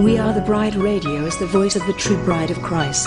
We Are the Bride Radio is the voice of the true bride of Christ.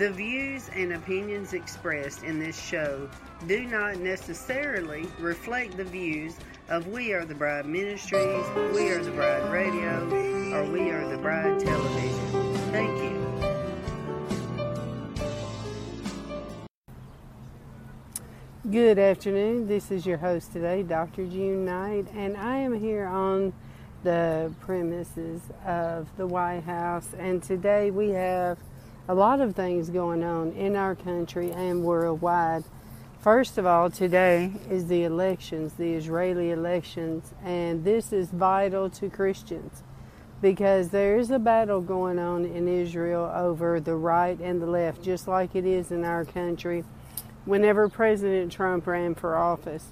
The views and opinions expressed in this show do not necessarily reflect the views of We Are the Bride Ministries, We Are the Bride Radio, or We Are the Bride Television. Thank you. Good afternoon. This is your host today, Dr. June Knight, and I am here on the premises of the White House. And today we have a lot of things going on in our country and worldwide. First of all, today is the elections, the Israeli elections, and this is vital to Christians because there is a battle going on in Israel over the right and the left, just like it is in our country. Whenever President Trump ran for office,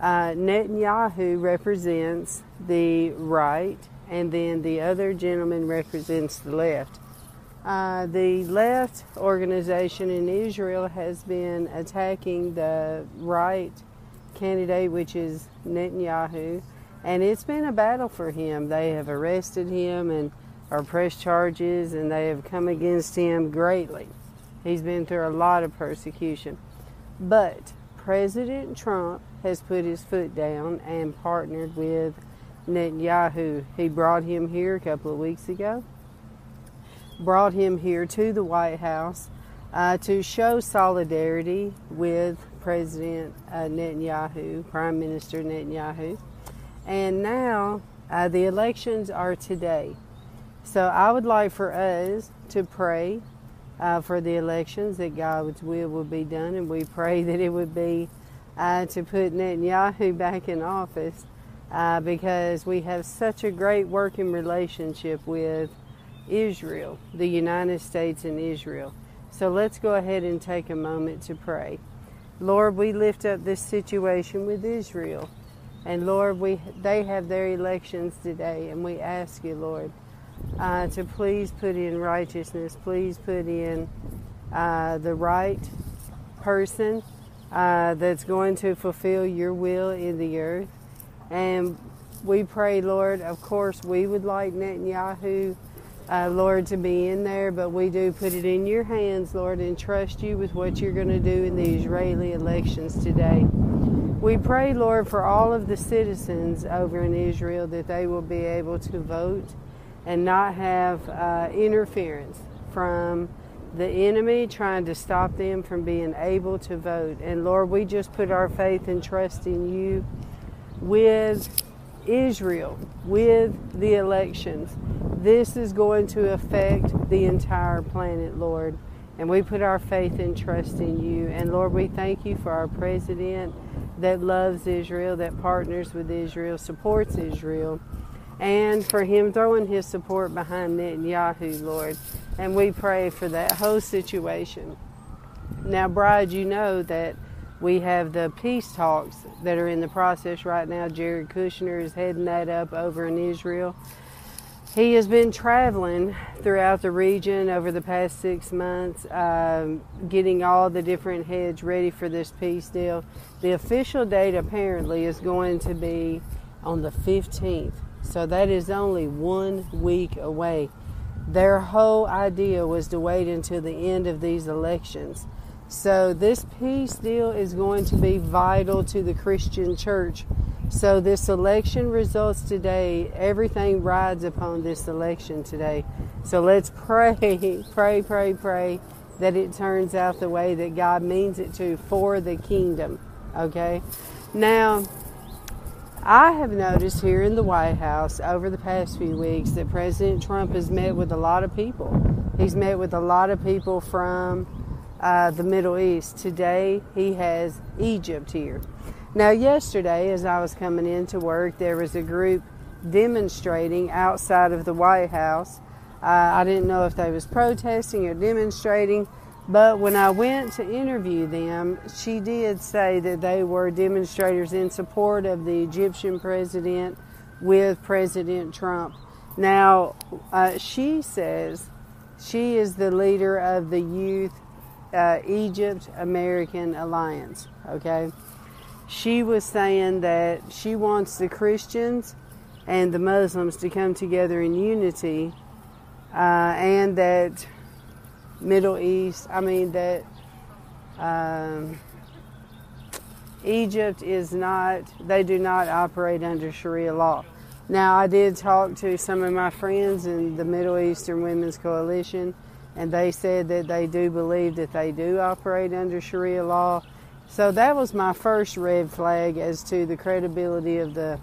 uh, Netanyahu represents the right, and then the other gentleman represents the left. Uh, the left organization in Israel has been attacking the right candidate, which is Netanyahu, and it's been a battle for him. They have arrested him and are pressed charges, and they have come against him greatly. He's been through a lot of persecution. But President Trump has put his foot down and partnered with Netanyahu. He brought him here a couple of weeks ago, brought him here to the White House uh, to show solidarity with President uh, Netanyahu, Prime Minister Netanyahu. And now uh, the elections are today. So I would like for us to pray uh, for the elections that God's will will be done, and we pray that it would be uh, to put Netanyahu back in office uh, because we have such a great working relationship with Israel, the United States and Israel. So let's go ahead and take a moment to pray. Lord, we lift up this situation with Israel. And Lord, we they have their elections today, and we ask you, Lord, uh, to please put in righteousness, please put in uh, the right person uh, that's going to fulfill your will in the earth. And we pray, Lord, of course, we would like Netanyahu, uh, Lord, to be in there, but we do put it in your hands, Lord, and trust you with what you're going to do in the Israeli elections today. We pray, Lord, for all of the citizens over in Israel that they will be able to vote and not have uh, interference from the enemy trying to stop them from being able to vote. And Lord, we just put our faith and trust in you with Israel, with the elections. This is going to affect the entire planet, Lord. And we put our faith and trust in you. And Lord, we thank you for our president that loves Israel, that partners with Israel, supports Israel and for him throwing his support behind Netanyahu, Lord. And we pray for that whole situation. Now, Bride, you know that we have the peace talks that are in the process right now. Jared Kushner is heading that up over in Israel. he has been traveling throughout the region over the past six months, um, getting all the different heads ready for this peace deal. The official date apparently is going to be on the 15th, so that is only one week away. Their whole idea was to wait until the end of these elections. So, this peace deal is going to be vital to the Christian church so, this election results today, everything rides upon this election today. So, let's pray, pray, pray, pray that it turns out the way that God means it to for the kingdom. Okay? Now, I have noticed here in the White House over the past few weeks that President Trump has met with a lot of people. He's met with a lot of people from uh, the Middle East. Today, he has Egypt here. Now, yesterday, as I was coming into work, there was a group demonstrating outside of the White House. Uh, I didn't know if they was protesting or demonstrating, but when I went to interview them, she did say that they were demonstrators in support of the Egyptian president with President Trump. Now, uh, she says she is the leader of the Youth uh, Egypt American Alliance. Okay she was saying that she wants the Christians and the Muslims to come together in unity, uh, and that Middle East, I mean, that um, Egypt is not, they do not operate under Sharia law. Now, I did talk to some of my friends in the Middle Eastern Women's Coalition, and they said that they do believe that they do operate under Sharia law so that was my first red flag as to the credibility of the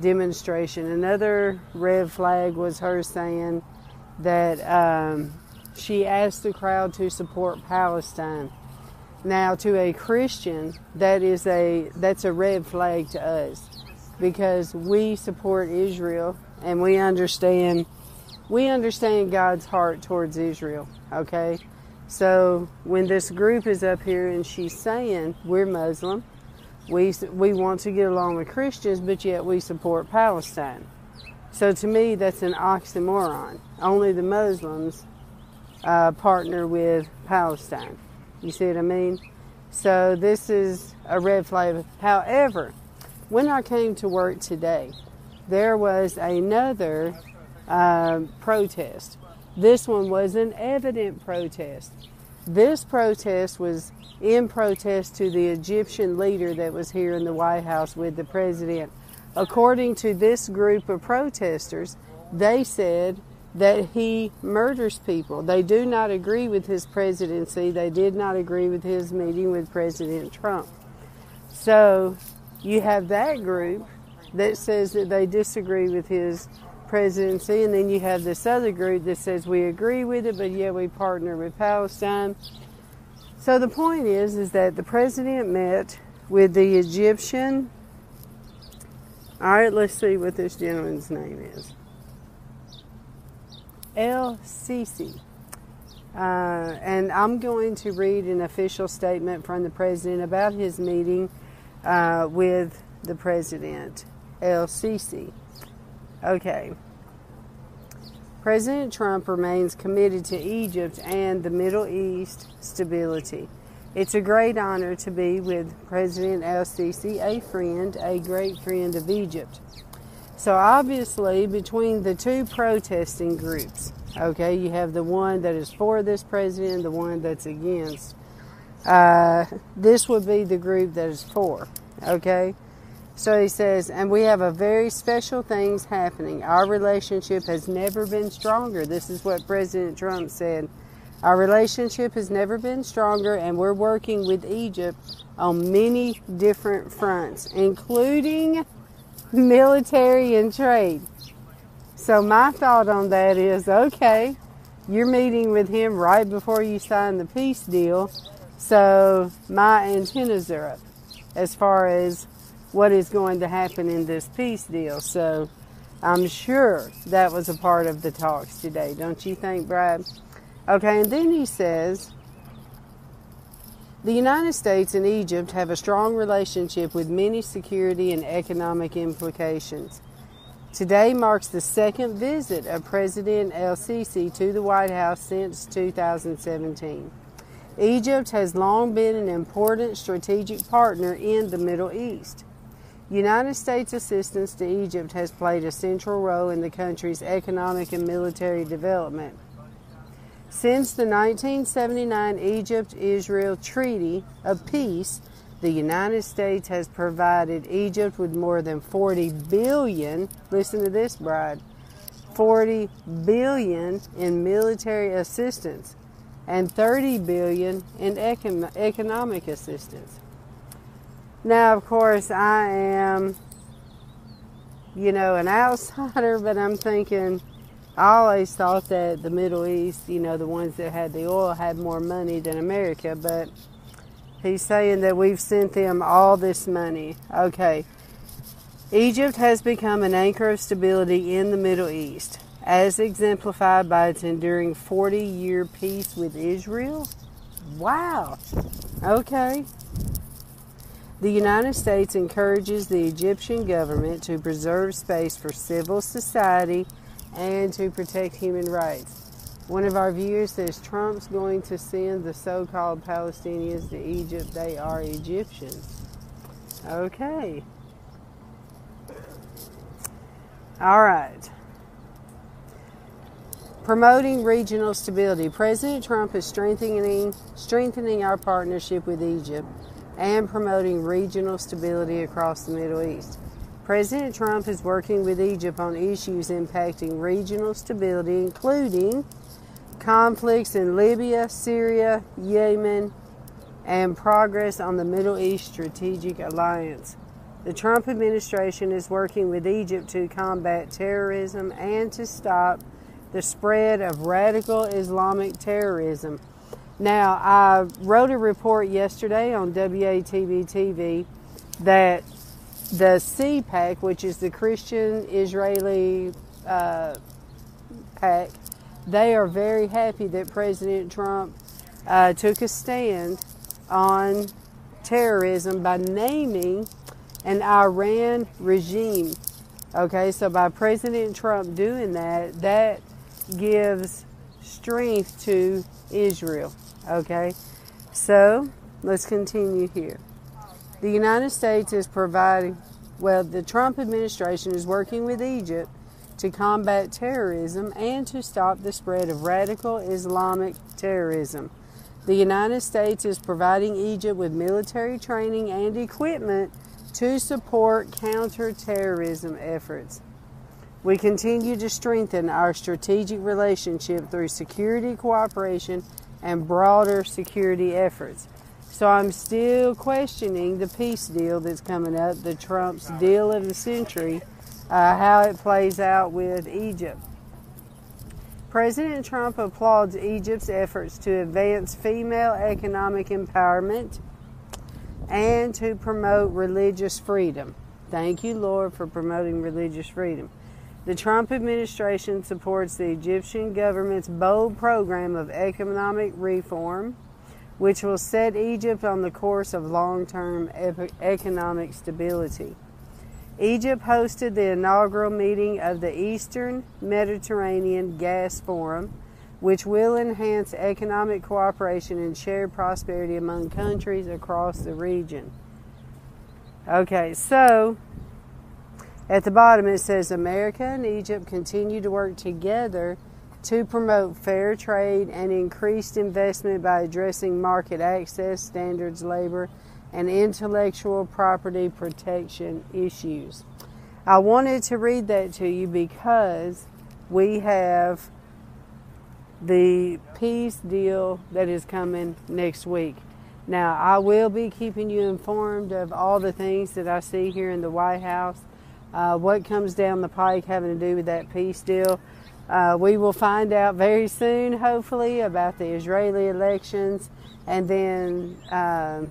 demonstration. Another red flag was her saying that um, she asked the crowd to support Palestine. Now, to a Christian, that is a that's a red flag to us because we support Israel and we understand we understand God's heart towards Israel. Okay, so when this group is up here and she's saying we're Muslim, we we want to get along with Christians, but yet we support Palestine. So to me, that's an oxymoron. Only the Muslims uh, partner with Palestine. You see what I mean? So this is a red flag. However, when I came to work today, there was another uh, protest this one was an evident protest. This protest was in protest to the Egyptian leader that was here in the White House with the president. According to this group of protesters, they said that he murders people. They do not agree with his presidency. They did not agree with his meeting with President Trump. So you have that group that says that they disagree with his presidency, and then you have this other group that says we agree with it, but yet we partner with Palestine. So the point is, is that the president met with the Egyptian. All right, let's see what this gentleman's name is. El Sisi. Uh, and I'm going to read an official statement from the president about his meeting uh, with the president, El Sisi. Okay. President Trump remains committed to Egypt and the Middle East stability. It's a great honor to be with President El Sisi, a friend, a great friend of Egypt. So, obviously, between the two protesting groups, okay, you have the one that is for this president, the one that's against. Uh, this would be the group that is for, okay? So he says, and we have a very special things happening. Our relationship has never been stronger. This is what President Trump said. Our relationship has never been stronger, and we're working with Egypt on many different fronts, including military and trade. So, my thought on that is okay, you're meeting with him right before you sign the peace deal, so my antennas are up as far as what is going to happen in this peace deal. So I'm sure that was a part of the talks today, don't you think, Brad? Okay, and then he says the United States and Egypt have a strong relationship with many security and economic implications. Today marks the second visit of President El Sisi to the White House since 2017. Egypt has long been an important strategic partner in the Middle East. United States assistance to Egypt has played a central role in the country's economic and military development. Since the 1979 Egypt Israel Treaty of Peace, the United States has provided Egypt with more than 40 billion, listen to this, bride, 40 billion in military assistance and 30 billion in econ- economic assistance. Now, of course, I am, you know, an outsider, but I'm thinking, I always thought that the Middle East, you know, the ones that had the oil had more money than America, but he's saying that we've sent them all this money. Okay. Egypt has become an anchor of stability in the Middle East, as exemplified by its enduring 40 year peace with Israel. Wow. Okay. The United States encourages the Egyptian government to preserve space for civil society and to protect human rights. One of our viewers says Trump's going to send the so called Palestinians to Egypt. They are Egyptians. Okay. All right. Promoting regional stability. President Trump is strengthening strengthening our partnership with Egypt and promoting regional stability across the Middle East. President Trump is working with Egypt on issues impacting regional stability, including conflicts in Libya, Syria, Yemen, and progress on the Middle East Strategic Alliance. The Trump administration is working with Egypt to combat terrorism and to stop the spread of radical Islamic terrorism now, I wrote a report yesterday on WATB TV that the CPAC, which is the Christian Israeli uh, PAC, they are very happy that President Trump uh, took a stand on terrorism by naming an Iran regime. Okay, so by President Trump doing that, that gives strength to Israel. Okay, so let's continue here. The United States is providing, well, the Trump administration is working with Egypt to combat terrorism and to stop the spread of radical Islamic terrorism. The United States is providing Egypt with military training and equipment to support counterterrorism efforts. We continue to strengthen our strategic relationship through security cooperation and broader security efforts. So I'm still questioning the peace deal that's coming up, the Trump's deal of the century, uh, how it plays out with Egypt. President Trump applauds Egypt's efforts to advance female economic empowerment and to promote religious freedom. Thank you, Lord, for promoting religious freedom. The Trump administration supports the Egyptian government's bold program of economic reform, which will set Egypt on the course of long term economic stability. Egypt hosted the inaugural meeting of the Eastern Mediterranean Gas Forum, which will enhance economic cooperation and shared prosperity among countries across the region. Okay, so at the bottom, it says America and Egypt continue to work together to promote fair trade and increased investment by addressing market access, standards, labor, and intellectual property protection issues. I wanted to read that to you because we have the peace deal that is coming next week. Now, I will be keeping you informed of all the things that I see here in the White House uh, what comes down the pike having to do with that peace deal. Uh, we will find out very soon, hopefully, about the Israeli elections. And then uh,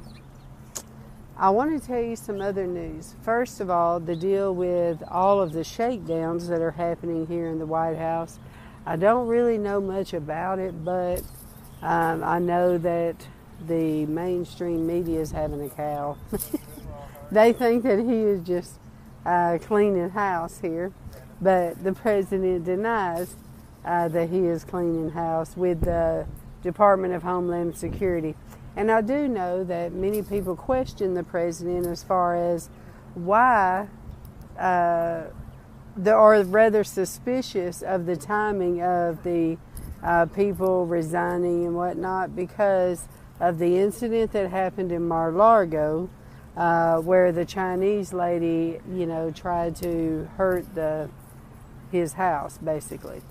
I want to tell you some other news. First of all, the deal with all of the shakedowns that are happening here in the White House. I don't really know much about it, but um, I know that the mainstream media is having a cow. they think that he is just uh, cleaning house here. but the president denies uh, that he is cleaning house with the Department of Homeland Security. And I do know that many people question the president as far as why, uh, they are rather suspicious of the timing of the uh, people resigning and whatnot because of the incident that happened in Mar-Largo, uh, where the Chinese lady, you know, tried to hurt the his house, basically.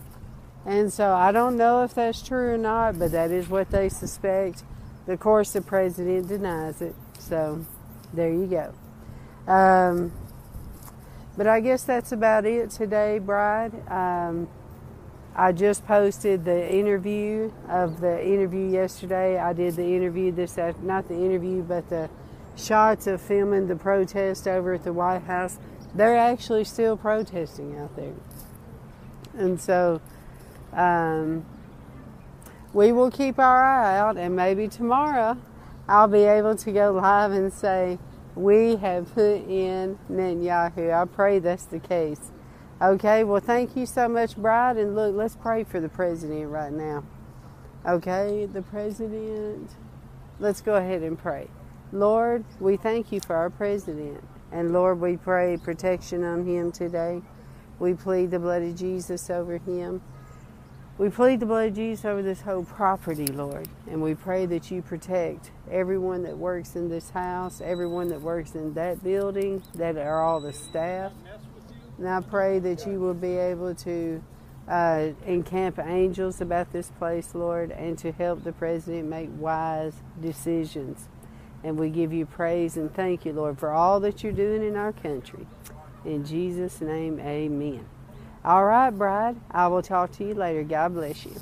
And so I don't know if that's true or not, but that is what they suspect. Of course, the president denies it. So there you go. Um, but I guess that's about it today, Bride. Um, I just posted the interview of the interview yesterday. I did the interview this after, not the interview, but the shots of filming the protest over at the White House. They're actually still protesting out there. And so um, we will keep our eye out, and maybe tomorrow I'll be able to go live and say, We have put in Netanyahu. I pray that's the case. Okay, well, thank you so much, Bride. And look, let's pray for the president right now. Okay, the president. Let's go ahead and pray. Lord, we thank you for our president. And Lord, we pray protection on him today. We plead the blood of Jesus over him. We plead the blood of Jesus over this whole property, Lord. And we pray that you protect everyone that works in this house, everyone that works in that building, that are all the staff. And I pray that you will be able to uh, encamp angels about this place, Lord, and to help the president make wise decisions. And we give you praise and thank you, Lord, for all that you're doing in our country. In Jesus' name, amen. All right, bride. I will talk to you later. God bless you.